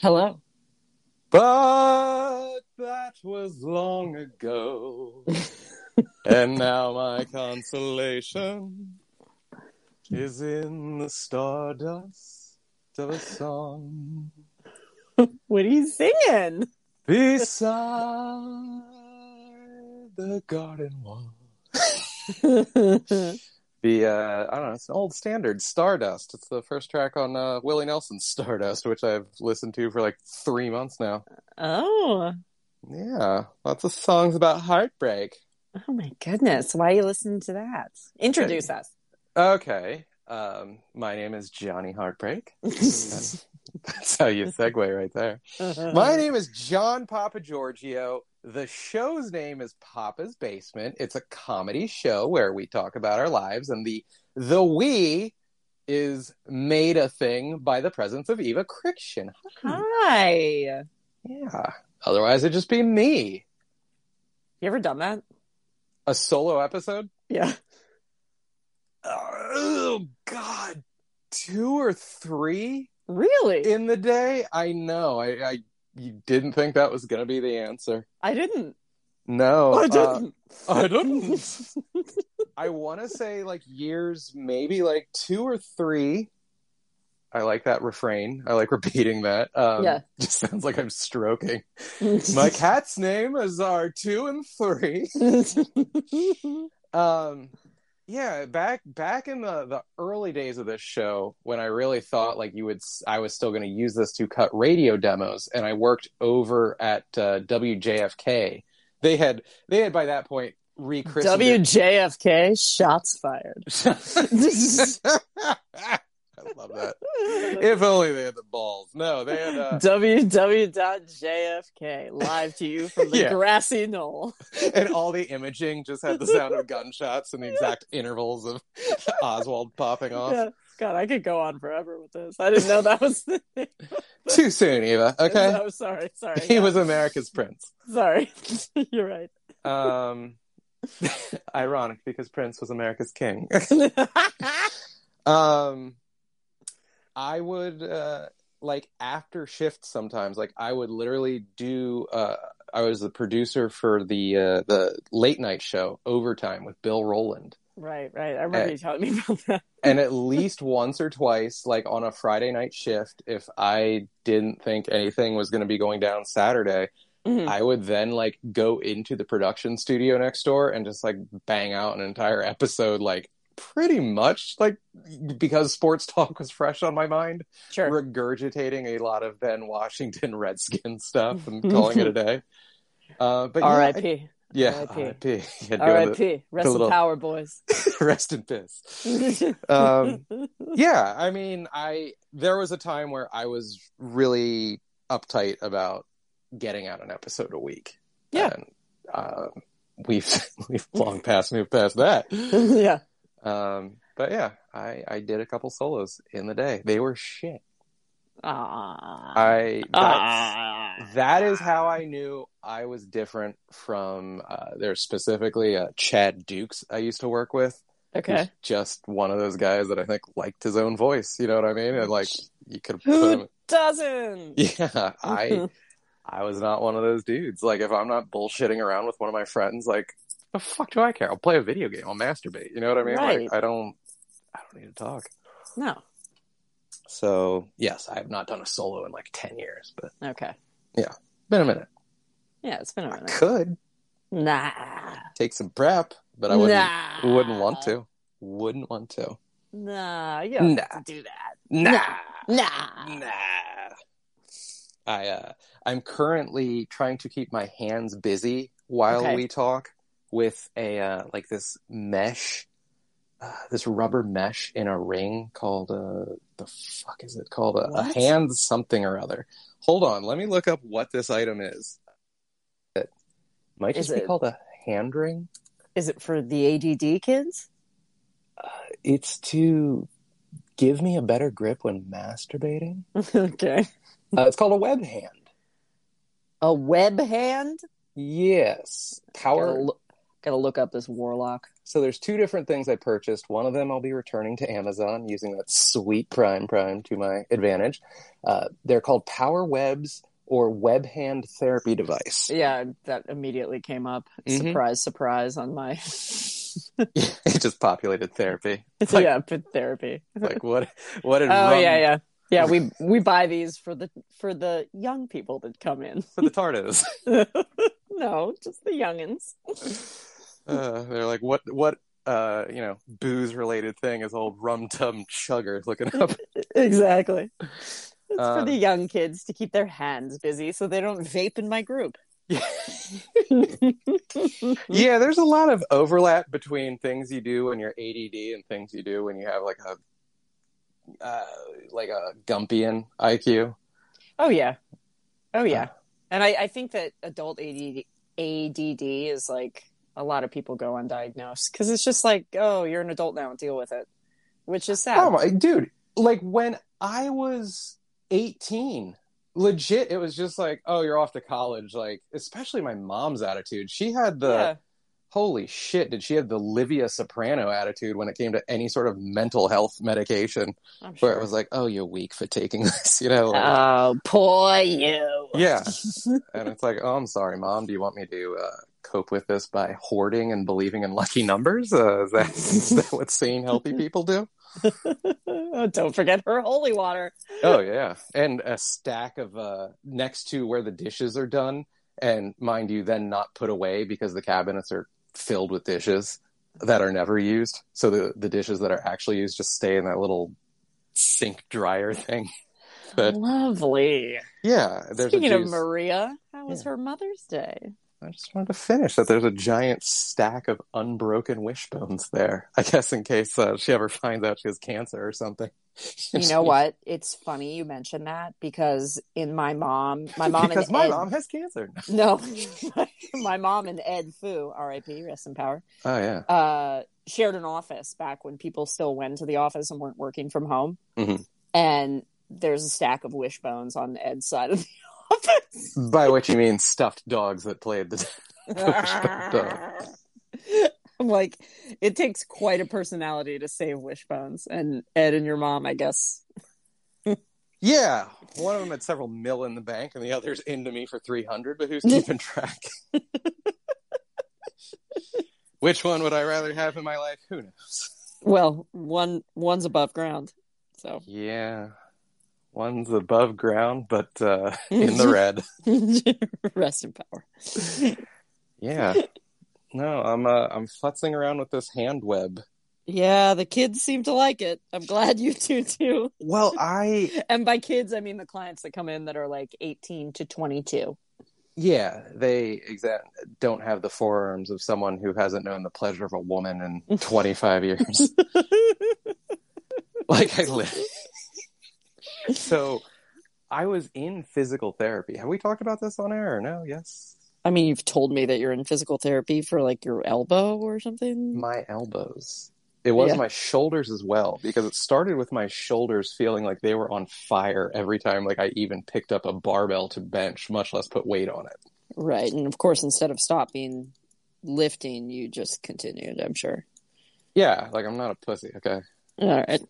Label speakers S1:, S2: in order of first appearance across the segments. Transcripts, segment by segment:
S1: Hello.
S2: But that was long ago. and now my consolation is in the stardust of a song
S1: What are you singing?
S2: beside the garden wall. The uh, I don't know, it's an old standard, Stardust. It's the first track on uh, Willie Nelson's Stardust, which I've listened to for like three months now.
S1: oh.
S2: Yeah, lots of songs about heartbreak.
S1: Oh my goodness. Why are you listening to that? Introduce us.
S2: Okay. Um, my name is Johnny Heartbreak. That's, how you segue right there. Uh-huh. My name is John Papa Giorgio. The show's name is Papa's Basement. It's a comedy show where we talk about our lives, and the the we is made a thing by the presence of Eva Crichton. Hmm.
S1: Hi.
S2: Yeah. Otherwise, it'd just be me.
S1: You ever done that?
S2: A solo episode?
S1: Yeah.
S2: Oh God, two or three
S1: Really?
S2: in the day. I know. I, I you didn't think that was gonna be the answer.
S1: I didn't.
S2: No,
S1: I
S2: uh,
S1: didn't.
S2: I didn't. I want to say like years, maybe like two or three. I like that refrain. I like repeating that. Um,
S1: Yeah.
S2: Just sounds like I'm stroking. My cat's name is our two and three. Um, yeah, back back in the the early days of this show, when I really thought like you would, i was still going to use this to cut radio demos, and I worked over at uh, WJFK. They had they had by that point rechristened it-
S1: WJFK shots fired.
S2: I love that. If only they had the balls. No, they had. Uh,
S1: www.jfk live to you from the
S2: Yeah.
S1: grassy knoll.
S2: and all the imaging just had the sound of gunshots and the exact intervals of Oswald popping off.
S1: Yeah. God, I could go on forever with this. I didn't know that was the.
S2: Too soon, Eva. Okay.
S1: No, sorry, sorry.
S2: he was America's prince.
S1: sorry. You're right.
S2: Um, ironic because Prince was America's king. um, I would uh, like after shift sometimes. Like I would literally do. Uh, I was the producer for the uh, the late night show Overtime with Bill Rowland.
S1: right, right. I remember
S2: Eh.
S1: you telling me about that.
S2: and at least once or twice, like on a Friday night shift, if I didn't think anything was going to be going down Saturday,
S1: Mhm.
S2: I would then like go into the production studio next door and just like bang out an entire episode, like pretty much like because sports talk was fresh on my mind,
S1: Sure.
S2: regurgitating a lot of Ben Washington Redskins stuff and calling it a day. Uh, but
S1: R.I.P.
S2: Yeah,
S1: R.I.P..
S2: R.I.P. Yeah,
S1: R.I.P. Rest
S2: little-
S1: in power, boys.
S2: rest in piss. Um, yeah, I mean, I there was a time where I was really uptight about getting out an episode a week.
S1: Yeah.
S2: and uh, we've we've long past moved past that.
S1: yeah.
S2: Um, but yeah, I I did a couple solos in the day. They were shit.
S1: Ah.
S2: I that's, that is how I knew I was different from. Uh, there's specifically uh, Chad Dukes I used to work with.
S1: Okay.
S2: just one of those guys that I think liked his own voice. You know what I mean? And like you could put him.
S1: Who doesn't?
S2: Yeah, I I was not one of those dudes. Like if I'm not bullshitting around with one of my friends, like the fuck do I care? I'll play a video game. I'll masturbate. You know what I mean?
S1: Right.
S2: Like I don't I don't need to talk.
S1: No.
S2: So yes, I have not done a solo in like ten years, but
S1: Okay.
S2: Yeah, been a minute.
S1: Yeah, it's been a minute.
S2: I could
S1: Nah.
S2: take some prep, but I wouldn't
S1: nah.
S2: wouldn't want to. Wouldn't want to.
S1: Nah, you don't have
S2: Nah.
S1: to do that.
S2: Nah.
S1: Nah.
S2: Nah. I uh I'm currently trying to keep my hands busy while
S1: Okay.
S2: we talk with a uh like this mesh uh, this rubber mesh in a ring called uh the fuck is it called a, a hand something or other. Hold on, let me look up what this item is. It might
S1: Is
S2: just be
S1: it-
S2: called a hand ring.
S1: Is it for the ADD kids?
S2: It's to give me a better grip when masturbating.
S1: okay.
S2: Uh, it's called a web hand.
S1: A web hand?
S2: Yes. Power
S1: Gotta, look up this warlock.
S2: So there's two different things I purchased. One of them I'll be returning to Amazon using that sweet Prime Prime to my advantage. Uh, they're called Power Webs or Web Hand Therapy Device.
S1: Yeah, that immediately came up.
S2: Mhm.
S1: Surprise, surprise on my
S2: it just populated therapy.
S1: It's
S2: Like-
S1: yeah, therapy.
S2: Like what? What
S1: Oh
S2: rum
S1: yeah, yeah. Yeah, we we buy these for the for the young people that come in.
S2: for the Tardos?
S1: no, just the youngins.
S2: Uh, they're like, what? What? Uh, you know, booze related thing is old rum tum chugger looking up.
S1: Exactly. It's
S2: Uh,
S1: for the young kids to keep their hands busy so they don't vape in my group.
S2: yeah, there's a lot of overlap between things you do when you're ADD and things you do when you have like a uh, like a Gumpian IQ.
S1: Oh yeah. Oh yeah.
S2: Uh.
S1: And I, I think that adult ADD, ADD is like a lot of people go undiagnosed because it's just like, oh, you're an adult now, deal with it, which is sad.
S2: Oh my dude, like when I was 18, legit it was just like, oh, you're off to college, like especially my mom's attitude. She had the
S1: yeah.
S2: holy shit, did she have the Livia Soprano attitude when it came to any sort of mental health medication
S1: I'm
S2: where it was like, oh, you're weak for taking this, you know? like-
S1: oh, poor you.
S2: Yeah. and it's like, oh, I'm sorry, mom. Do you want me to uh, cope with this by hoarding and believing in lucky numbers? Uh, is, that, is that what sane, healthy people do?
S1: Oh, Don't forget her holy water.
S2: Oh, yeah. And a stack of uh, next to where the dishes are done. And mind you, then not put away because the cabinets are filled with dishes that are never used. So the, the dishes that are actually used just stay in that little sink dryer thing. But
S1: Lovely.
S2: yeah, there's
S1: Speaking
S2: a
S1: of. Maria, how was
S2: Yeah.
S1: her Mother's Day?
S2: I just wanted to finish that there's a giant stack of unbroken wishbones there. I guess in case uh, she ever finds out she has cancer or something.
S1: You know what? It's funny you mentioned that because in my mom, my mom
S2: because
S1: and
S2: my
S1: Ed,
S2: mom has cancer.
S1: no, my mom and Ed Fu, R.I.P. Rest in power,
S2: Oh yeah.
S1: uh, shared an office back when people still went to the office and weren't working from home.
S2: Mhm.
S1: And there's a stack of wishbones on Ed's side of the office.
S2: By which you mean stuffed dogs that played the. wishbone dog.
S1: I'm like, it takes quite a personality to save wishbones, and Ed and your mom, I guess.
S2: Yeah, one of them had several mil in the bank, and the other's into me for three hundred. But who's keeping track? Which one would I rather have in my life? Who knows?
S1: Well, one one's above ground, so
S2: Yeah, one's above ground, but uh, in the red.
S1: rest in power.
S2: Yeah. No, I'm uh, I'm futzing around with this hand web.
S1: Yeah, the kids seem to like it. I'm glad you do too.
S2: Well, I
S1: And by kids, I mean the clients that come in that are like 18 to 22.
S2: yeah, they exa- don't have the forearms of someone who hasn't known the pleasure of a woman in 25 years. like I live. So, I was in physical therapy. Have we talked about this on air or no? Yes.
S1: I mean, you've told me that you're in physical therapy for like your elbow or something.
S2: My elbows. It was
S1: Yeah.
S2: my shoulders as well because it started with my shoulders feeling like they were on fire every time like I even picked up a barbell to bench, much less put weight on it.
S1: Right. And of course, instead of stopping lifting, you just continued, I'm sure.
S2: Yeah, like I'm not a pussy, okay?
S1: All right.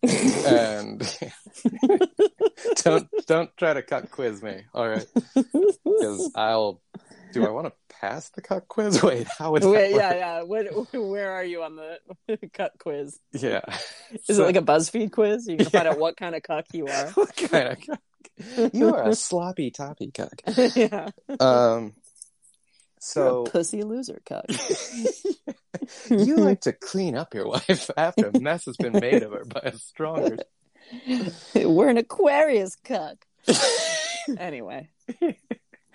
S2: And don't don't try to cut quiz me, all right? Because I'll. Do I want to pass the cut quiz? Wait, how would that
S1: Wait, yeah, yeah. What, where are you on the cut quiz?
S2: yeah.
S1: Is
S2: So-
S1: it like a BuzzFeed quiz? You can find out what kind of cuck you are.
S2: what kind of cuck? You are a sloppy toppy cuck.
S1: yeah.
S2: Um. So
S1: a pussy loser cuck.
S2: you like to clean up your wife after a mess has been made of her by a stronger.
S1: We're an Aquarius cuck. anyway.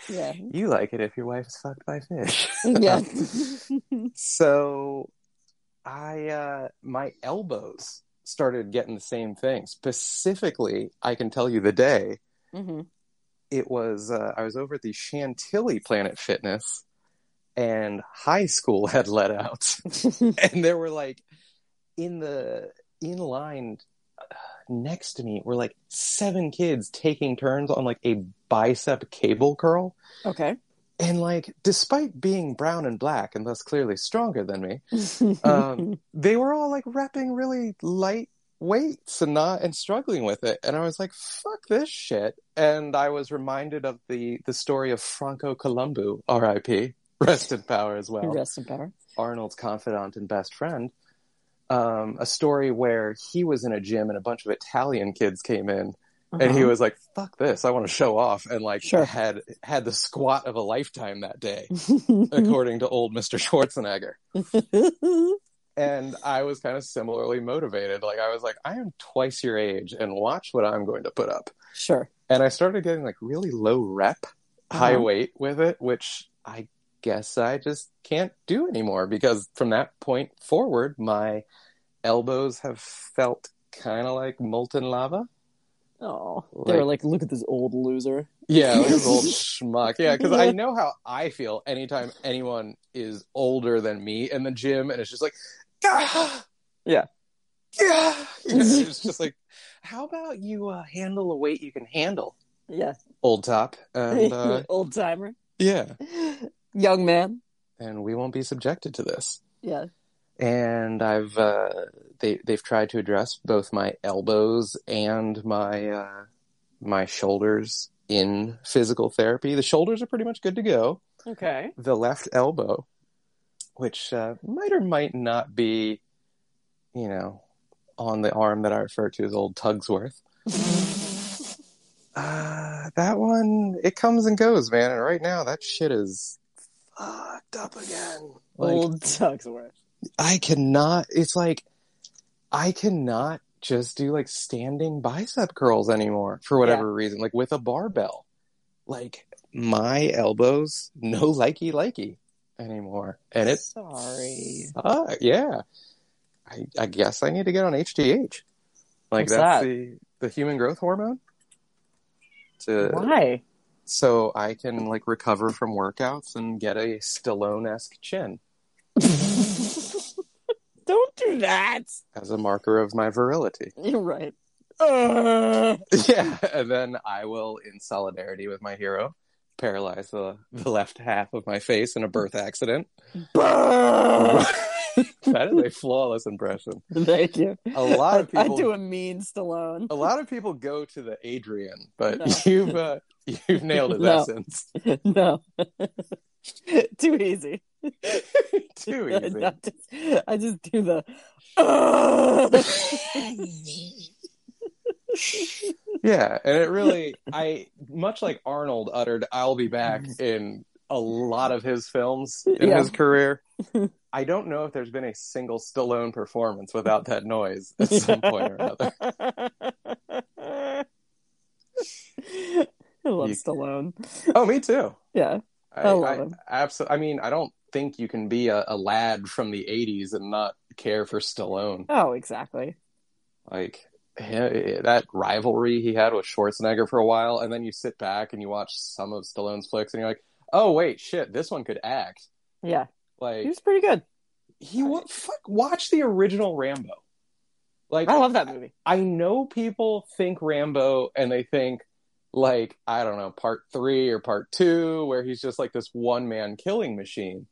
S1: Yeah.
S2: You like it if your wife is fucked by fish.
S1: Yeah.
S2: so I uh my elbows started getting the same thing. Specifically, I can tell you the day.
S1: hmm
S2: It was uh, I was over at the Chantilly Planet Fitness and high school had let out. and there were like in the in line uh, next to me were like seven kids taking turns on like a bicep cable curl.
S1: okay.
S2: and like despite being brown and black and thus clearly stronger than me um, they were all like repping really light weights and not and struggling with it and i was like fuck this shit and i was reminded of the the story of franco columbu rip rest in power as well
S1: Rest in power.
S2: arnold's confidant and best friend um, a story where he was in a gym and a bunch of italian kids came in and he
S1: Uh-huh.
S2: was like fuck this i want to show off and like
S1: Sure.
S2: had had the squat of a lifetime that day according to old mr schwarzenegger and i was kind of similarly motivated like i was like i am twice your age and watch what i'm going to put up
S1: sure.
S2: and i started getting like really low rep high
S1: Uh-huh.
S2: weight with it which i guess i just can't do anymore because from that point forward my elbows have felt kind of like molten lava
S1: Oh, they were
S2: Like-
S1: like, look at this old loser.
S2: Yeah, like this old schmuck. Yeah, because I know how I feel anytime anyone is older than me in the gym, and it's just like, "Ah!"
S1: Yeah.
S2: yeah. You know, it's just like, how about you uh, handle a weight you can handle,
S1: Yeah,
S2: old top, and uh,
S1: old timer,
S2: yeah,
S1: young man.
S2: and we won't be subjected to this.
S1: Yeah.
S2: And I've uh, they they've tried to address both my elbows and my uh, my shoulders in physical therapy. The shoulders are pretty much good to go.
S1: Okay.
S2: the left elbow, which uh, might or might not be, you know, on the arm that I refer to as old Tugsworth. Uh, that one, it comes and goes, man. And right now, that shit is fucked up again. Like,
S1: old Tugsworth.
S2: I cannot, it's like, I cannot just do like standing bicep curls anymore for whatever reason, like with a barbell. Like, my elbows, no likey likey anymore. And it's
S1: sorry.
S2: uh, yeah. I, I guess I need to get on HGH. Like
S1: What's
S2: that's
S1: that?
S2: the the human growth hormone. To
S1: Why?
S2: So I can like recover from workouts and get a Stallone esque chin
S1: Don't do that.
S2: as a marker of my virility.
S1: You're right. Uh,
S2: Yeah, and then I will, in solidarity with my hero, paralyze the the left half of my face in a birth accident.
S1: bah!
S2: That is a flawless impression.
S1: Thank you.
S2: A lot of people
S1: I do a mean Stallone.
S2: a lot of people go to the Adrian, but
S1: No.
S2: you've uh, you've nailed his
S1: No.
S2: essence.
S1: no. Too easy.
S2: Too
S1: I,
S2: easy.
S1: just, I just do the.
S2: Yeah, and it really I much like Arnold uttered "I'll be back" in a lot of his films in
S1: Yeah.
S2: his career. I don't know if there's been a single Stallone performance without that noise at some point or another.
S1: I love
S2: You-
S1: Stallone.
S2: Oh, me too.
S1: Yeah.
S2: I,
S1: I love him.
S2: Absolutely. I mean, I don't think you can be a, a lad from the '80s and not care for Stallone.
S1: Oh, exactly.
S2: Like eh, eh, that rivalry he had with Schwarzenegger for a while, and then you sit back and you watch some of Stallone's flicks, and you're like, "Oh wait, shit, this one could act."
S1: Yeah. He was pretty good.
S2: he wa- fuck watch the original Rambo. Like
S1: I love that movie.
S2: I know people think Rambo and they think like I don't know part three or part two where he's just like this one man killing machine.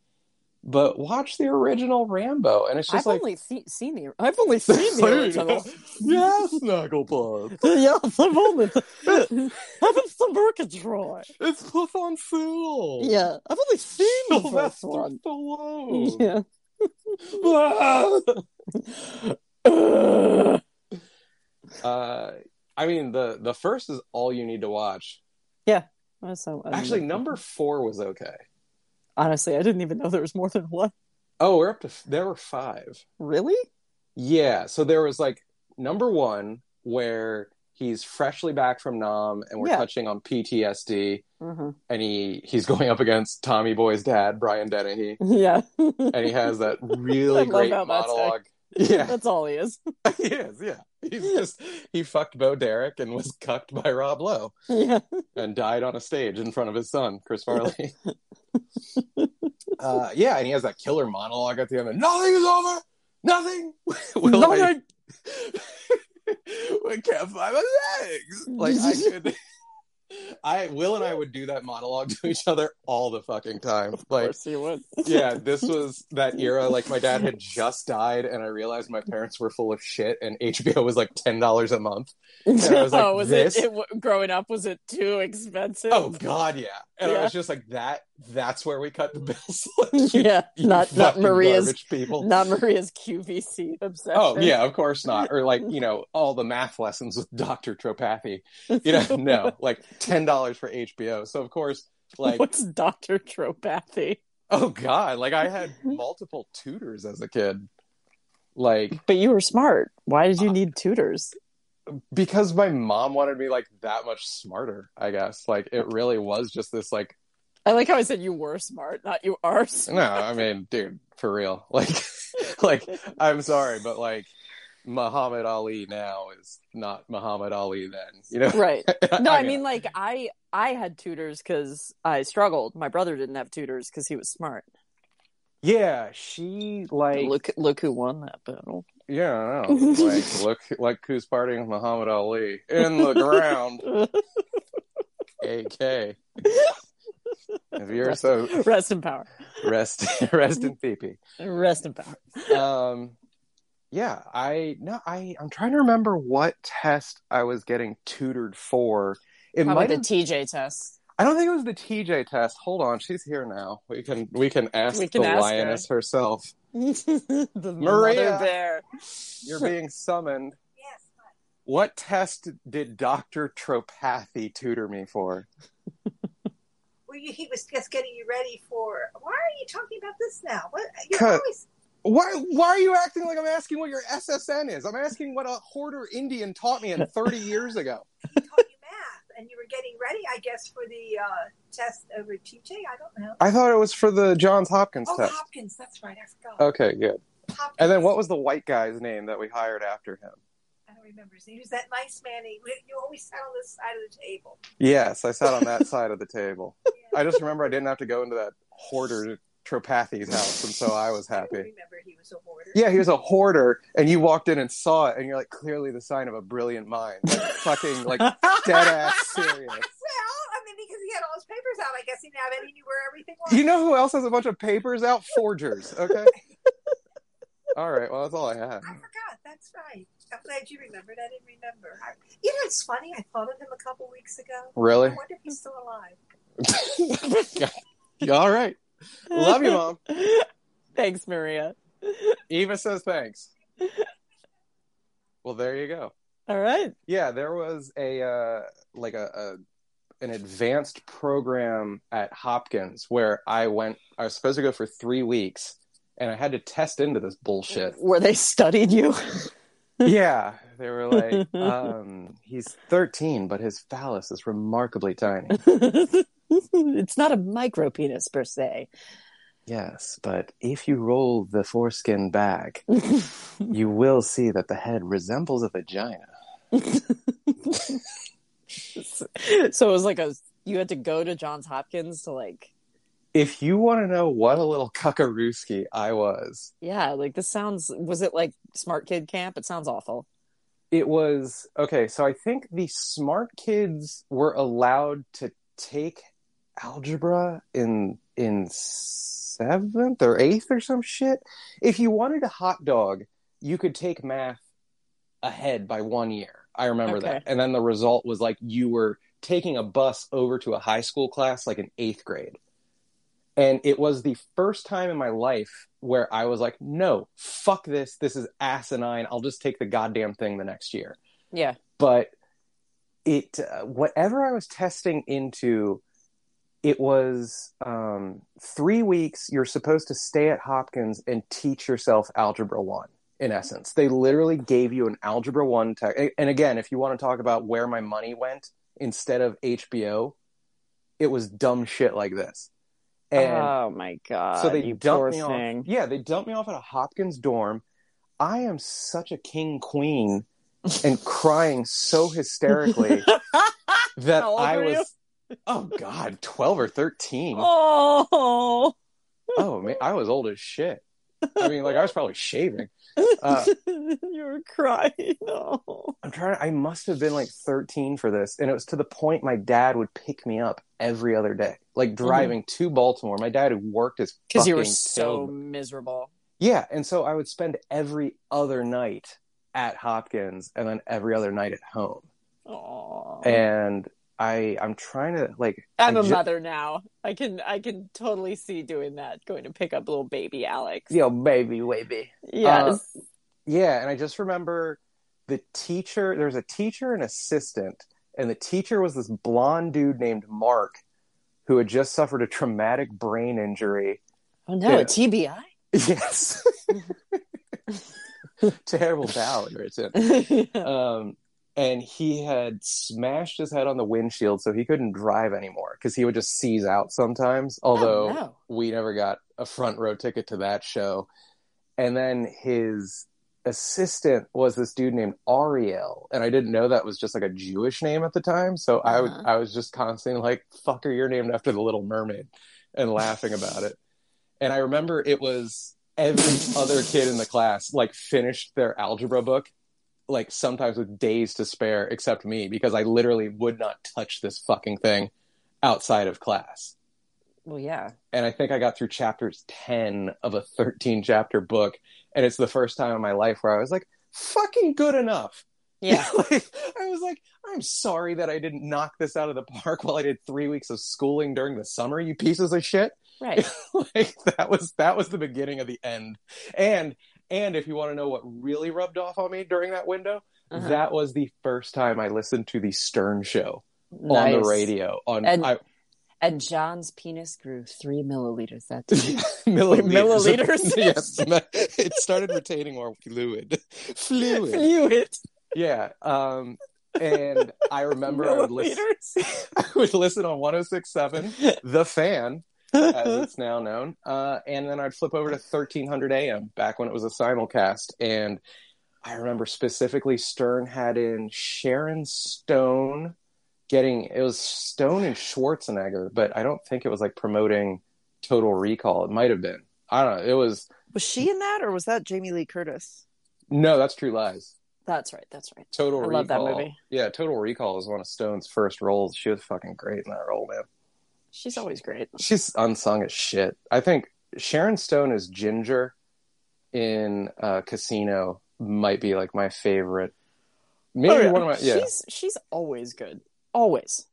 S2: But watch the original Rambo and it's just
S1: I've
S2: like
S1: only se- seen the. I've only seen the original.
S2: yeah, Snagglepuss.
S1: yes, I've only. Having some Troy.
S2: It's put on film.
S1: Yeah, I've only seen the first one.
S2: Stallone.
S1: Yeah. Uh,
S2: I mean the the first is all you need to watch.
S1: Yeah so,
S2: Actually, number four was okay.
S1: Honestly, I didn't even know there was more than one.
S2: Oh, we're up to there were five.
S1: Really?
S2: Yeah, so there was like number one where he's freshly back from Nam and we're
S1: Yeah.
S2: touching on PTSD
S1: hmm
S2: and he he's going up against Tommy Boy's dad, Brian Dennehy,
S1: Yeah.
S2: and he has that really great monologue. Yeah,
S1: That's all he is.
S2: he is. Yeah, he's just he fucked Bo Derek and was cucked by Rob Lowe
S1: Yeah.
S2: and died on a stage in front of his son, Chris Farley. uh, yeah, and he has that killer monologue at the end. Of, Nothing is over. Nothing. Will I-
S1: Nothing.
S2: we can't find my legs. Like I could, I Will and I would do that monologue to each other all the fucking time.
S1: Of
S2: Like,
S1: course you would.
S2: yeah, this was that era. Like, my dad had just died, and I realized my parents were full of shit, and HBO was like ten dollars a month. And I was like,
S1: oh, was
S2: this?
S1: it, it growing up? Was it too expensive?
S2: Oh God, yeah. And I was just like, that. That's where we cut the bills.
S1: yeah,
S2: You
S1: not not Maria's
S2: people.
S1: not Maria's QVC obsession.
S2: Oh yeah, of course not. Or like you know all the math lessons with Doctor Tropathy. You know, no, like ten dollars for HBO. So of course, like
S1: What's Doctor Tropathy?
S2: oh god, like I had multiple tutors as a kid. Like
S1: But you were smart. Why did you uh, need tutors?
S2: because my mom wanted me like that much smarter. I guess like it really was just this like
S1: I like how I said you were smart, not you are smart.
S2: no, I mean, dude, for real. Like, like I'm sorry, but like Muhammad Ali now is not Muhammad Ali then. You know?
S1: Right. No, I
S2: know.
S1: mean like I I had tutors because I struggled. My brother didn't have tutors because he was smart.
S2: Yeah, she like
S1: look look who won that battle.
S2: yeah, I know. like look like who's partying with Muhammad Ali in the ground. AK. If you're so
S1: Rest in power.
S2: rest rest in PP.
S1: Rest in power.
S2: Um yeah, I no I I'm trying to remember what test I was getting tutored for. It
S1: Probably
S2: might
S1: the TJ test.
S2: I don't think it was the TJ test. Hold on, she's here now. We can we can ask
S1: We can
S2: the
S1: ask her.
S2: lioness herself.
S1: the
S2: Maria.
S1: mother bear.
S2: You're being summoned.
S3: Yes.
S2: What test did Dr. Tropathy tutor me for?
S3: Well, he was just getting you ready for. Why are you talking about this now? What you're always.
S2: Why why are you acting like I'm asking what your SSN is? I'm asking what a hoarder Indian taught me in 30 years ago.
S3: He taught you math, and you were getting ready, I guess, for the uh, test over TJ. I don't know.
S2: I thought it was for the Johns Hopkins
S3: Oh,
S2: test.
S3: Hopkins. That's right. I forgot.
S2: Okay, good.
S3: Hopkins.
S2: And then what was the white guy's name that we hired after him?
S3: I don't remember his name. He was that nice man. He, you always sat on this side of the table.
S2: Yes, I sat on that side of the table. I just remember I didn't have to go into that hoarder Tropathy's house, and so I was
S3: I
S2: happy.
S3: remember he was a hoarder.
S2: Yeah, he was a hoarder, and you walked in and saw it, and you're like, clearly the sign of a brilliant mind. Like, fucking, like, dead ass serious.
S3: Well, I mean, because he had all his papers out, I guess he now that he knew where everything was.
S2: You know who else has a bunch of papers out? Forgers, okay? all right, well, that's all I have.
S3: I forgot. That's right. I'm glad you remembered. I didn't remember. I, you know, it's funny. I thought of him a couple weeks ago.
S2: Really?
S3: I wonder if he's still alive.
S2: all right. Love you, Mom.
S1: Thanks, Maria.
S2: Eva says thanks. Well, there you go.
S1: All right.
S2: Yeah, there was a uh, like a, a an advanced program at Hopkins where I went. I was supposed to go for three weeks, and I had to test into this bullshit.
S1: Where they studied you.
S2: yeah, they were like, um, "He's 13, but his phallus is remarkably tiny."
S1: it's not a micro penis per se.
S2: yes, but if you roll the foreskin back, you will see that the head resembles a vagina.
S1: so it was like a you had to go to Johns Hopkins to like
S2: If you want to know what a little cuckarooski I was,
S1: yeah like this sounds was it like smart kid camp it sounds awful
S2: it was okay so i think the smart kids were allowed to take algebra in in seventh or eighth or some shit if you wanted a hot dog you could take math ahead by one year i remember
S1: Okay.
S2: that and then the result was like you were taking a bus over to a high school class like in eighth grade and it was the first time in my life where I was like, no, fuck this. This is asinine. I'll just take the goddamn thing the next year.
S1: yeah
S2: But it, uh, whatever I was testing into, it was um, three weeks. You're supposed to stay at Hopkins and teach yourself Algebra 1, in essence. They literally gave you an Algebra 1 tech. And again, if you want to talk about where my money went instead of HBO, it was dumb shit like this. And
S1: oh my god
S2: so they dumped me
S1: thing
S2: off. Yeah, they dumped me off at a Hopkins dorm. I am such a king queen and crying so hysterically that I was oh god, 12 or 13.
S1: oh
S2: Oh man, I was old as shit. I mean, like I was probably shaving. Uh,
S1: you were crying. No.
S2: I'm trying. I must have been like 13 for this, and it was to the point my dad would pick me up every other day, like driving to Baltimore. My dad had worked as
S1: Because you were so miserable.
S2: yeah, and so I would spend every other night at Hopkins, and then every other night at home.
S1: Aww.
S2: And I, I'm trying to like.
S1: I'm
S2: I
S1: a
S2: ju-
S1: mother now. I can I can totally see doing that, going to pick up little baby Alex.
S2: Yo, baby, baby.
S1: Yes.
S2: Yeah, and I just remember the teacher. There was a teacher and assistant, and the teacher was this blonde dude named Mark, who had just suffered a traumatic brain injury.
S1: oh no, a TBI.
S2: Yes, terrible bowel irritant. Um, and he had smashed his head on the windshield, so he couldn't drive anymore because he would just seize out sometimes. Although
S1: oh, no.
S2: we never got a front row ticket to that show. And then his assistant was this dude named Ariel, and I didn't know that was just like a Jewish name at the time. So I
S1: Uh-huh.
S2: I was just constantly like, "Fucker, you're named after the Little Mermaid," and laughing about it. And I remember it was every other kid in the class like finished their algebra book like sometimes with days to spare except me because I literally would not touch this fucking thing outside of class
S1: Well, yeah.
S2: and I think I got through chapters 10 of a 13 chapter book. And it's the first time in my life where I was like, fucking good enough.
S1: Yeah.
S2: Like, I was like, I'm sorry that I didn't knock this out of the park while I did three weeks of schooling during the summer, you pieces of shit.
S1: Right.
S2: like that was that was the beginning of the end. And and if you want to know what really rubbed off on me during that window,
S1: Uh-huh.
S2: that was the first time I listened to the Stern show on the radio. On
S1: And-
S2: I,
S1: And John's penis grew three milliliters that day.
S2: milliliters.
S1: milliliters?
S2: yes, it started retaining more fluid. Fluid.
S1: Fluid.
S2: Yeah. Um, and I remember I would, listen, I would listen on 1067, The Fan, as it's now known. Uh, and then I'd flip over to 1300 AM back when it was a simulcast. And I remember specifically Stern had in Sharon Stone getting, it was Stone and Schwarzenegger, but I don't think it was like promoting Total Recall. It might have been. I don't know. It was,
S4: Was she in that, or was that Jamie Lee Curtis?
S2: no, that's True Lies.
S1: That's right. That's right.
S2: Total
S1: I
S2: Recall.
S1: love that movie.
S2: Yeah, Total Recall is one of Stone's first roles. She was fucking great in that role, man.
S1: She's always great.
S2: She's unsung as shit. I think Sharon Stone as Ginger in uh, Casino might be like my favorite. Maybe
S1: Oh, yeah.
S2: one of my yeah.
S1: She's she's always good. Always.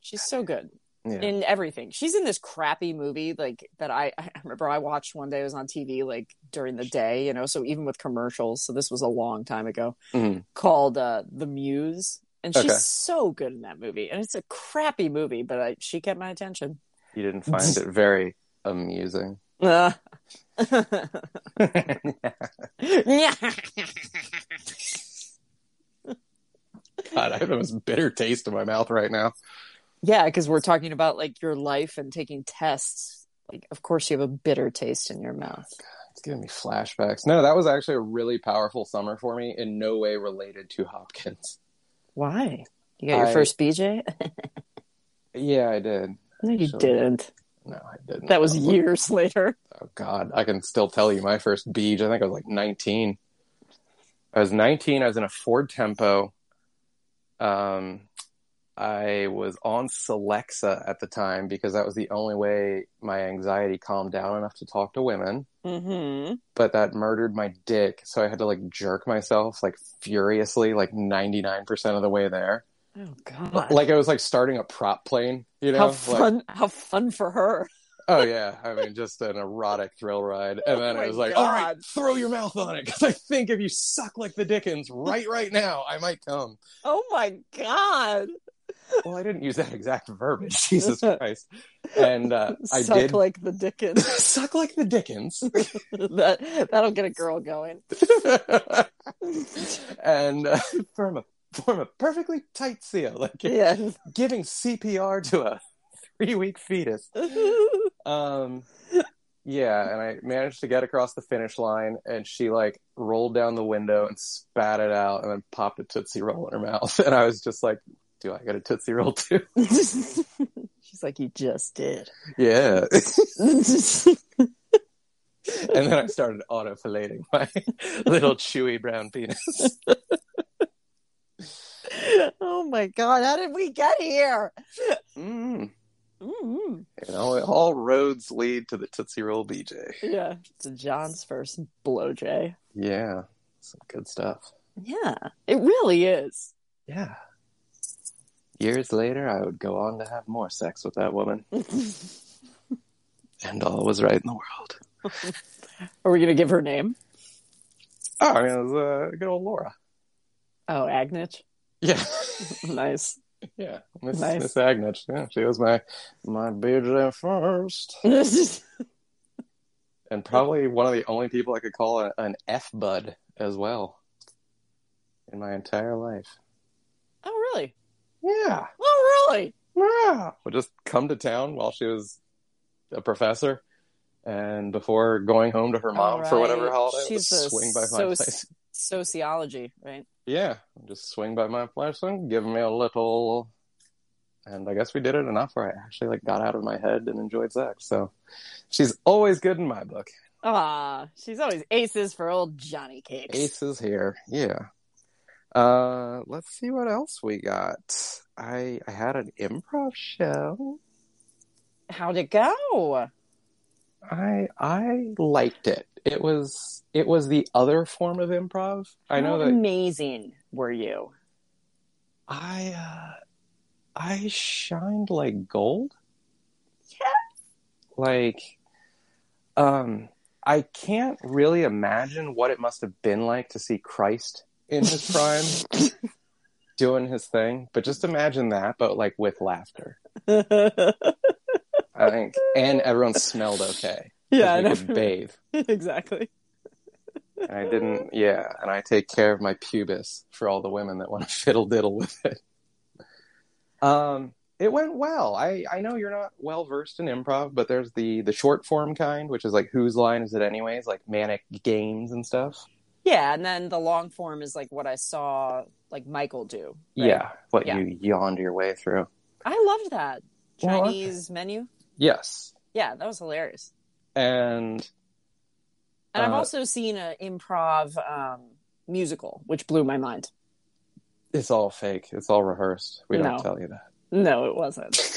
S1: She's so good
S2: yeah.
S1: in everything. She's in this crappy movie like that I I remember I watched one day it was on TV like during the day, you know, so even with commercials. So this was a long time ago.
S2: Mhm.
S1: Called uh The Muse. And she's
S2: Okay.
S1: so good in that movie. And it's a crappy movie, but I, she kept my attention.
S2: You didn't find it very amusing.
S1: Uh.
S2: God, I have the most bitter taste in my mouth right now.
S1: Yeah, because we're talking about like your life and taking tests. Like, of course, you have a bitter taste in your mouth.
S2: It's giving me flashbacks. No, that was actually a really powerful summer for me. In no way related to Hopkins.
S1: Why? You got your
S2: I-
S1: first BJ?
S2: Yeah, I did.
S1: no, you
S2: Sure.
S1: didn't.
S2: No, I didn't.
S1: That was years later.
S2: Oh God, I can still tell you my first beach. I think I was like 19. I was 19. I was in a Ford Tempo. Um, I was on Celexa at the time because that was the only way my anxiety calmed down enough to talk to women.
S1: Mm-hmm.
S2: But that murdered my dick, so I had to like jerk myself like furiously, like 99% of the way there.
S1: Oh God!
S2: Like I was like starting a prop plane, you know?
S1: how
S2: Like,
S1: fun! how fun for her.
S2: Oh yeah, I mean, just an erotic thrill ride, and then
S1: Oh
S2: I was like, "All right, throw your mouth on it," because I think if you suck like the Dickens right right now, I might come.
S1: Oh my God!
S2: Well, I didn't use that exact verbiage, Jesus Christ. And uh, I
S1: Suck
S2: did
S1: like the Dickens.
S2: suck like the Dickens,
S1: that that'll get a girl going.
S2: and uh, form a form a perfectly tight seal, like
S1: Yeah.
S2: giving CPR to a three week fetus. Um, yeah, and I managed to get across the finish line, and she like rolled down the window and spat it out, and then popped a tootsie roll in her mouth, and I was just like, "Do I get a tootsie roll too?"
S1: She's like, you just did.
S2: yeah, and then I started auto filleting my little chewy brown penis.
S1: oh my god, how did we get here?
S2: Mm.
S1: mm
S2: You know, all roads lead to the Tootsie Roll BJ.
S1: Yeah, it's John's first blow Jay.
S2: Yeah, some good stuff.
S1: Yeah, it really is.
S2: Yeah. Years later, I would go on to have more sex with that woman, and all was right in the world.
S1: Are we gonna give her name?
S2: Oh, it was uh, good old Laura.
S1: Oh, Agnich.
S2: Yeah,
S1: nice.
S2: yeah, Miss
S1: Nice.
S2: Miss Agnich. Yeah, she was my my BJ first, and probably one of the only people I could call a, an F bud as well in my entire life.
S1: Oh, really?
S2: Yeah,
S1: Oh, really?
S2: yeah. Would just come to town while she was a professor. And before going home to her mom
S1: All
S2: for whatever
S1: right.
S2: holiday,
S1: She's a
S2: swing by my place.
S1: Sociology, right?
S2: Yeah, just swing by my place and give me a little. And I guess we did it enough where I actually like got out of my head and enjoyed sex. So she's always good in my book.
S1: Ah, she's always aces for old Johnny Cakes.
S2: Aces here, yeah. Uh, let's see what else we got. I I had an improv show.
S1: How'd it go?
S2: I I liked it. It was it was the other form of improv. I know
S1: How
S2: that
S1: amazing were you?
S2: I uh, I shined like gold.
S1: Yeah.
S2: Like, um, I can't really imagine what it must have been like to see Christ in his prime doing his thing. But just imagine that, but like with laughter. I think, and everyone smelled okay.
S1: yeah, I
S2: we
S1: know.
S2: could bathe.
S1: exactly.
S2: And I didn't, yeah, and I take care of my pubis for all the women that want to fiddle diddle with it. Um, it went well. I, I know you're not well versed in improv, but there's the the short form kind, which is like whose line is it anyways, like manic games and stuff.
S1: Yeah, and then the long form is like what I saw like Michael do. right?
S2: Yeah, what
S1: Yeah.
S2: you yawned your way through.
S1: I loved that
S2: Well, okay.
S1: Chinese menu.
S2: Yes,
S1: Yeah, that was hilarious.
S2: and
S1: And I've
S2: Uh,
S1: also seen an improv um, musical, which blew my mind.
S2: it's all fake. It's all rehearsed. We don't tell you that.
S1: No, it wasn't.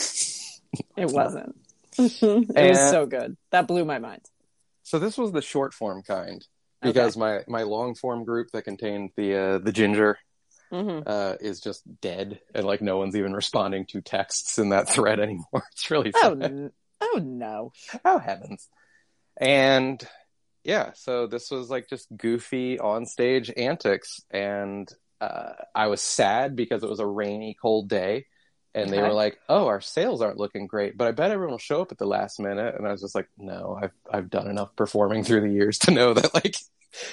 S1: It wasn't. it was so good. That blew my mind.
S2: So this was the short form kind because my my long form group that contained the uh, the ginger
S1: hmm
S2: uh, is just dead, and like no one's even responding to texts in that thread anymore. It's really
S1: Oh,
S2: sad.
S1: n- oh no.
S2: oh heavens! And yeah, so this was like just goofy on stage antics, and uh, I was sad because it was a rainy, cold day. And they
S1: Okay.
S2: were like, "Oh, our sales aren't looking great, but I bet everyone will show up at the last minute." And I was just like, "No, I've I've done enough performing through the years to know that like,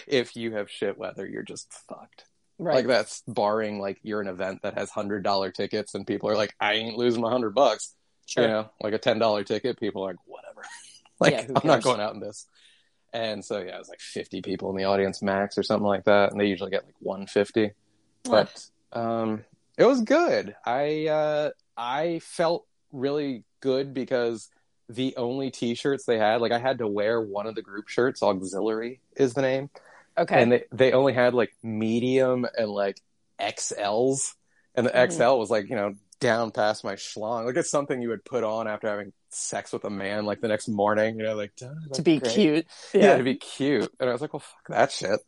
S2: if you have shit weather, you're just fucked."
S1: Right.
S2: Like that's barring like you're an event that has hundred dollar tickets and people are like, I ain't losing my hundred bucks.
S1: sure.
S2: You know, like a ten dollar ticket, people are like, whatever. like
S1: Yeah,
S2: I'm not going out in this. And so yeah, it was like fifty people in the audience max or something like that, and they usually get like one fifty. But um, it was good. I uh, I felt really good because the only t-shirts they had, like I had to wear one of the group shirts. Auxiliary is the name
S1: okay.
S2: and they they only had like medium and like XLs, and the
S1: Mhm.
S2: XL was like you know down past my schlong. Like it's something you would put on after having sex with a man, like the next morning. You know, like
S1: to be
S2: great."
S1: cute.
S2: Yeah. to be cute. And I was like, well, fuck that shit.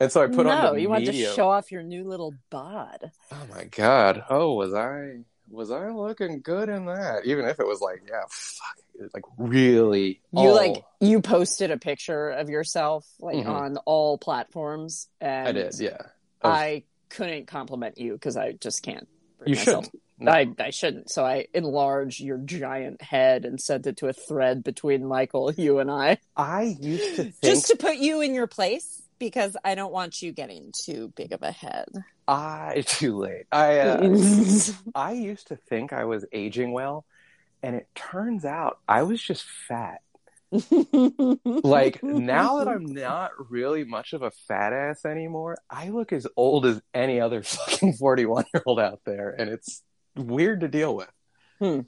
S2: And so I put on
S1: no, you want to show off your new little bod.
S2: Oh my god! Oh, was I was I looking good in that? Even if it was like, yeah, fuck, like really.
S1: You
S2: all-
S1: like you posted a picture of yourself like
S2: Mhm.
S1: on all platforms, and
S2: I did, yeah. Of-
S1: I couldn't compliment you because I just can't.
S2: you
S1: myself-
S2: shouldn't. No.
S1: I, I shouldn't. So I enlarged your giant head and sent it to a thread between Michael, you, and I,
S2: I used to think
S1: just to put you in your place because I don't want you getting too big of a head.
S2: I too late. I uh, I used to think I was aging well, and it turns out I was just fat. Like now that I'm not really much of a fat ass anymore, I look as old as any other fucking 41 year old out there, and it's weird to deal with.
S1: Hmm.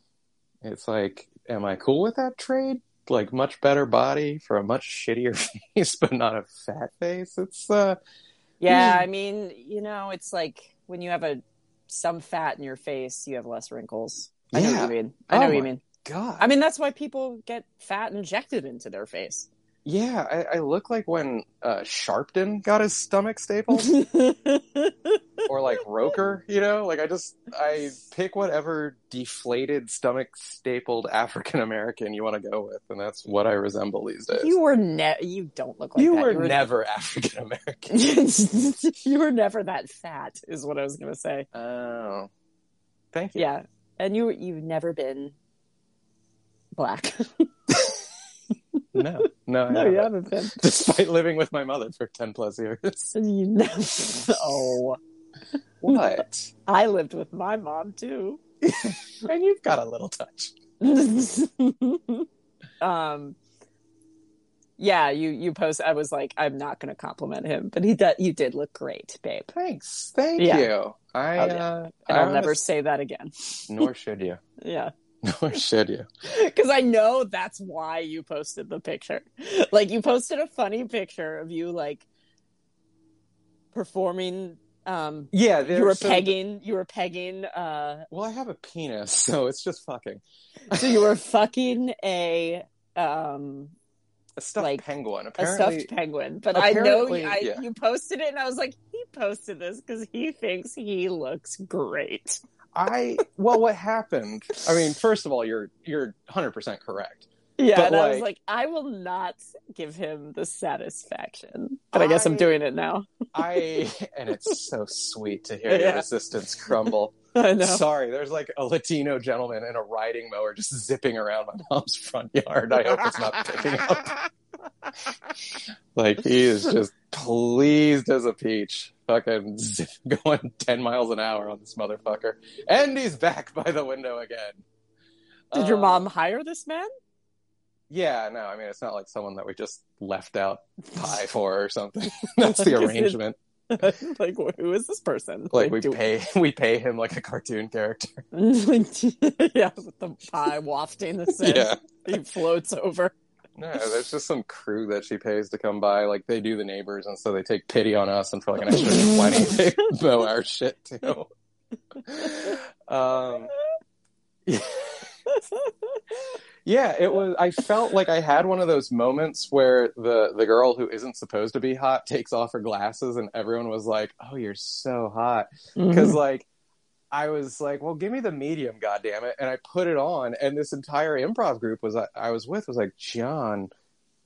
S2: It's like, am I cool with that trade? Like much better body for a much shittier face, but not a fat face. It's uh,
S1: Yeah. I mean, you know, it's like when you have a some fat in your face, you have less wrinkles. I know
S2: Yeah.
S1: what you mean. I know
S2: Oh
S1: what you mean.
S2: God.
S1: I mean, that's why people get fat injected into their face.
S2: Yeah, I, I look like when uh, Sharpton got his stomach stapled, or like Roker. You know, like I just I pick whatever deflated stomach stapled African American you want to go with, and that's what I resemble these days.
S1: you were ne- you don't look like
S2: You
S1: that.
S2: were never African American.
S1: you were never that fat, is what I was gonna say.
S2: Oh, thank you.
S1: Yeah, and you you've never been black.
S2: No, no, I
S1: no, you
S2: haven't.
S1: haven't been.
S2: Despite living with my mother for ten plus years.
S1: You never. Oh,
S2: What?
S1: I lived with my mom too.
S2: and you've got a little touch.
S1: um yeah you you post i was like i'm not gonna compliment him but he did you did look great babe
S2: Thanks, thank
S1: Yeah.
S2: you. I,
S1: Oh, yeah.
S2: uh,
S1: and
S2: I
S1: i'll never
S2: honest-
S1: say that again
S2: Nor should you.
S1: yeah
S2: Nor should you.
S1: because i know that's why you posted the picture like you posted a funny picture of you like performing um
S2: Yeah,
S1: you were
S2: there's some-
S1: pegging you were pegging uh
S2: Well, I have a penis, so it's just fucking
S1: so you were fucking a um
S2: a stuffed
S1: Like,
S2: penguin.
S1: a stuffed penguin. But I know I,
S2: yeah.
S1: you posted it, and I was like, he posted this because he thinks he looks great.
S2: I well, what happened? I mean, first of all, you're you're 100 percent correct.
S1: Yeah,
S2: But,
S1: and I was
S2: like-
S1: like, I will not give him the satisfaction. But I, guess I'm doing it now.
S2: I and it's so sweet to hear your
S1: Yeah.
S2: resistance crumble.
S1: I know.
S2: Sorry, there's like a Latino gentleman in a riding mower just zipping around my mom's front yard. I hope it's not picking up. Like he is just pleased as a peach. Fucking zip, going 10 miles an hour on this motherfucker. And he's back by the window again.
S1: Did your
S2: Uh,
S1: mom hire this man?
S2: Yeah, no, I mean, it's not like someone that we just left out pie for or something. That's the
S1: Like,
S2: arrangement.
S1: like, who is this person?
S2: Like we
S1: do-
S2: pay, we pay him like a cartoon character.
S1: yeah, with the pie wafting the scent.
S2: Yeah.
S1: He floats over.
S2: No, there's just some crew that she pays to come by. Like they do the neighbors, and so they take pity on us, and for like an extra twenty, they mow our shit too. Um, yeah, it was. I felt like I had one of those moments where the the girl who isn't supposed to be hot takes off her glasses, and everyone was like, "Oh, you're so hot,"
S1: Mm-hmm.
S2: because like. I was like, "Well, give me the medium, goddamn it!" and I put it on, and this entire improv group was I was with was like, "John,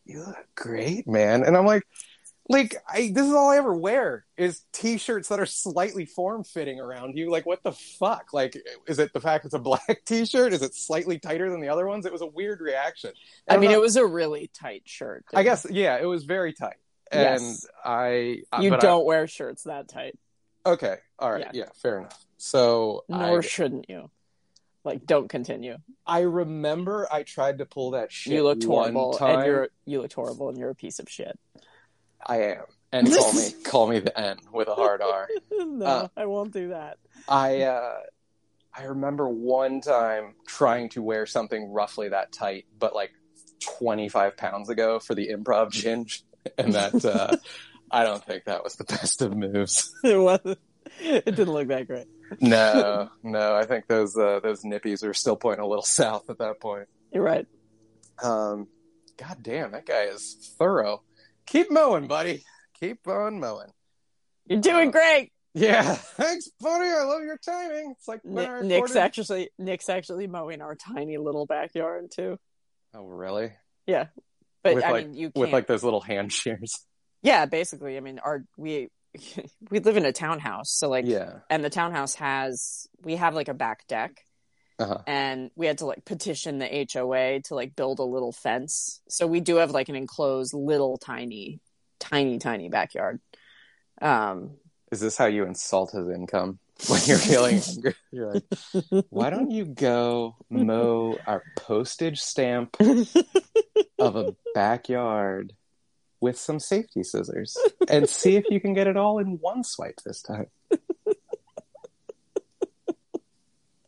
S2: you look great, man," and I'm like, "Like, I this is all I ever wear is t-shirts that are slightly form-fitting around you. Like, what the fuck? Like, is it the fact it's a black t-shirt? Is it slightly tighter than the other ones? It was a weird reaction.
S1: I
S2: And
S1: mean,
S2: I'm
S1: it was a really tight shirt.
S2: I guess, yeah, it was very tight, and
S1: Yes.
S2: I uh, you
S1: don't wear shirts that tight,
S2: okay, all right,
S1: Yeah.
S2: yeah, fair enough. So
S1: nor
S2: I,
S1: shouldn't you. Like, don't continue.
S2: I remember I tried to pull that shit.
S1: you looked
S2: one
S1: horrible, and you're you looked horrible, and you're a piece of shit.
S2: I am, and call me call me the N with a hard R.
S1: no,
S2: Uh,
S1: I won't do that.
S2: I uh, I remember one time trying to wear something roughly that tight, but like 25 pounds ago for the improv ginge, and that uh, I don't think that was the best of moves.
S1: It wasn't. It didn't look that great.
S2: No, no, I think those uh, those nippies are still pointing a little south at that point.
S1: You're right.
S2: Um, God damn, that guy is thorough. Keep mowing, buddy. Keep on mowing.
S1: You're doing uh, great.
S2: Yeah, thanks, buddy. I love your timing. It's like when
S1: Nick's actually Nick's actually mowing our tiny little backyard too.
S2: Oh, really?
S1: Yeah, but
S2: With,
S1: I
S2: like-
S1: mean, you
S2: With
S1: can't.
S2: like those little hand shears.
S1: yeah, basically. I mean, our we we live in a townhouse, so like,
S2: yeah.
S1: and the townhouse has we have like a back deck,
S2: Uh-huh.
S1: and we had to like petition the HOA to like build a little fence. So we do have like an enclosed little tiny, tiny, tiny backyard. Um,
S2: Is this how you insult his income when you're feeling angry? You're like, why don't you go mow our postage stamp of a backyard with some safety scissors and see if you can get it all in one swipe this time?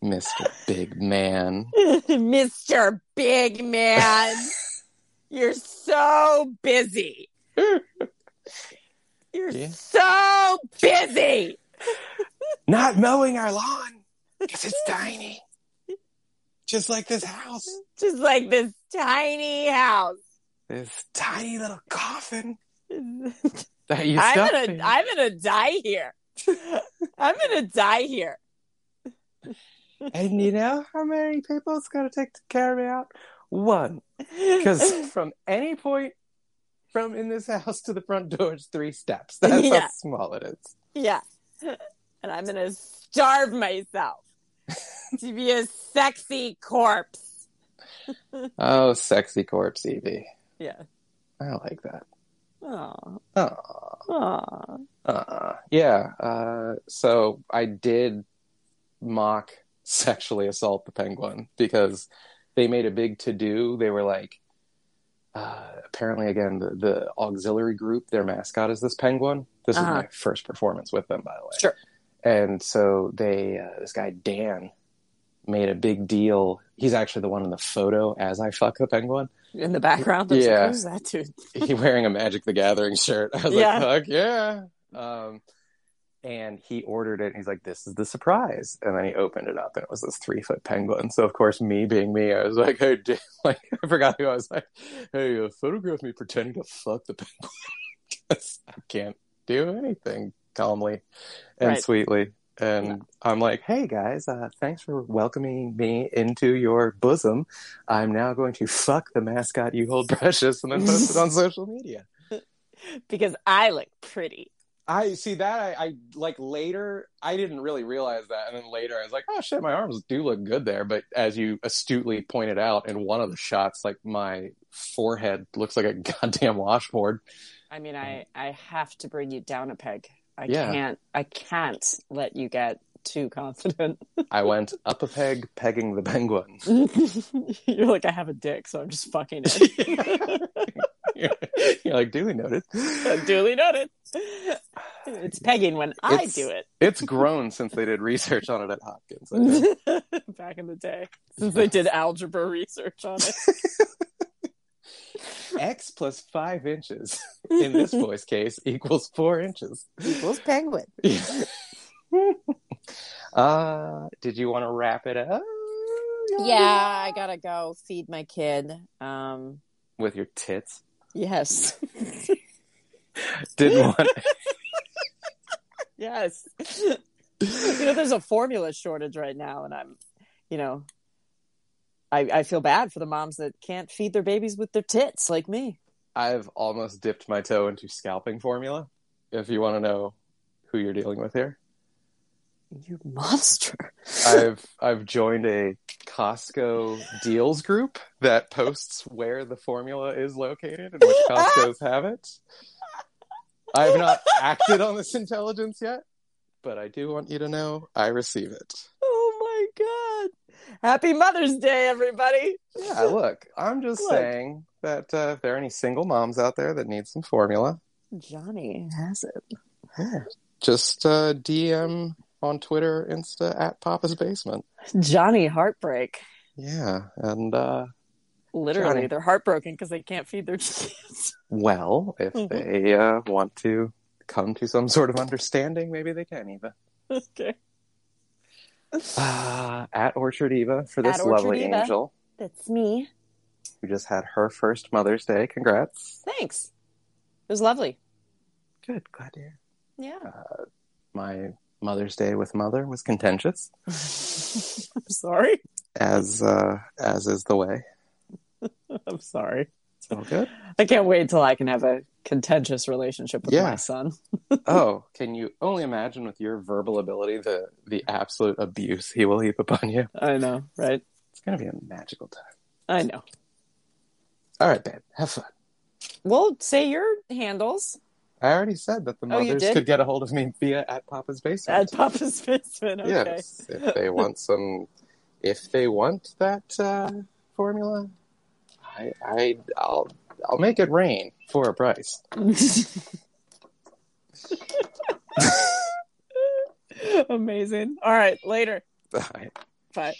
S2: Mr. Big Man.
S1: Mr. Big Man. You're so busy. You're
S2: Yeah.
S1: so busy.
S2: Not mowing our lawn because it's tiny. Just like this house.
S1: Just like this tiny house.
S2: This tiny little coffin
S1: I'm
S2: that you stuffed
S1: gonna
S2: in.
S1: I'm gonna die here. I'm gonna die here.
S2: And you know how many people it's going to take to carry me out? One. Because from any point from in this house to the front door is three steps. That's
S1: Yeah.
S2: how small it is.
S1: yeah. And I'm gonna starve myself to be a sexy corpse.
S2: Oh, sexy corpse, Evie.
S1: Yeah.
S2: I like that.
S1: Oh,
S2: Oh. uh, yeah. Uh, so I did mock sexually assault the penguin because they made a big to do. They were like, uh, apparently, again, the, the auxiliary group, their mascot is this penguin. This
S1: Uh-huh.
S2: is my first performance with them, by the way.
S1: Sure.
S2: And so they, uh, this guy Dan, made a big deal. He's actually the one in the photo as I fuck the penguin.
S1: In the background,
S2: Yeah.
S1: like, who's that dude?
S2: he wearing a Magic the Gathering shirt. I was
S1: Yeah.
S2: like, fuck yeah. Um, and he ordered it. And he's like, this is the surprise. And then he opened it up, and it was this three foot penguin. So of course, me being me, I was like, hey, Dan, like I forgot who I was like, hey, uh, photograph me pretending to fuck the penguin I can't do anything calmly and
S1: Right.
S2: sweetly. And I'm like, hey guys, uh, thanks for welcoming me into your bosom. I'm now going to fuck the mascot you hold precious and then post it on social media.
S1: Because I look pretty.
S2: I see that. I, I like later. I didn't really realize that, and then later I was like, "Oh shit, my arms do look good there." But as you astutely pointed out in one of the shots, like my forehead looks like a goddamn washboard.
S1: I mean, I I have to bring you down a peg. I
S2: Yeah.
S1: can't I can't let you get too confident.
S2: I went up a peg, pegging the penguin.
S1: You're like I have a dick, so I'm just fucking it.
S2: You're like, duly noted.
S1: Duly noted. It's pegging when I
S2: It's-
S1: do it.
S2: It's grown since they did research on it at Hopkins. I.
S1: Back in the day, since they did algebra research on it.
S2: X plus five inches in this boy's case equals four inches.
S1: Equals penguin.
S2: uh, did you want to wrap it up?
S1: Yeah, I gotta go feed my kid. Um,
S2: With your tits.
S1: Yes,
S2: Didn't want.
S1: yes. you know, there's a formula shortage right now, and I'm, you know, I I feel bad for the moms that can't feed their babies with their tits like me.
S2: I've almost dipped my toe into scalping formula. If you want to know who you're dealing with here,
S1: You monster.
S2: I've I've joined a Costco deals group that posts where the formula is located and which Costco's have it. I have not acted on this intelligence yet, but I do want you to know I receive it.
S1: Oh my god! Happy Mother's Day, everybody.
S2: Yeah, look, I'm just
S1: Look.
S2: saying that uh, if there are any single moms out there that need some formula,
S1: Johnny has it. Yeah.
S2: just uh, DM on Twitter, Insta at Papa's Basement.
S1: Johnny heartbreak.
S2: Yeah, and uh,
S1: Literally,
S2: Johnny.
S1: they're heartbroken because they can't feed their kids.
S2: well, if
S1: Mhm.
S2: they uh, want to come to some sort of understanding, maybe they can, Eva.
S1: okay.
S2: Uh, at Orchard Eva for this lovely
S1: Eva.
S2: angel
S1: That's me.
S2: who just had her first Mother's Day. Congrats.
S1: Thanks. It was lovely.
S2: Good, glad to hear.
S1: Yeah.
S2: My Mother's Day with mother was contentious,
S1: I'm sorry.
S2: as uh, as is the way.
S1: I'm sorry.
S2: So good.
S1: I can't wait till I can have a contentious relationship with
S2: Yeah.
S1: my son.
S2: oh, can you only imagine with your verbal ability the the absolute abuse he will heap upon you?
S1: I know, right?
S2: It's gonna be a magical time.
S1: I know.
S2: All right, babe, have fun.
S1: Well, say your handles
S2: I already said that the
S1: Oh,
S2: mothers
S1: did?
S2: could get a hold of me via at Papa's basement.
S1: at Papa's basement. Okay.
S2: Yes, if they want some, if they want that uh, formula, I, I, I'll, I'll make it rain for a price.
S1: Amazing. All right, later.
S2: Bye.
S1: Bye.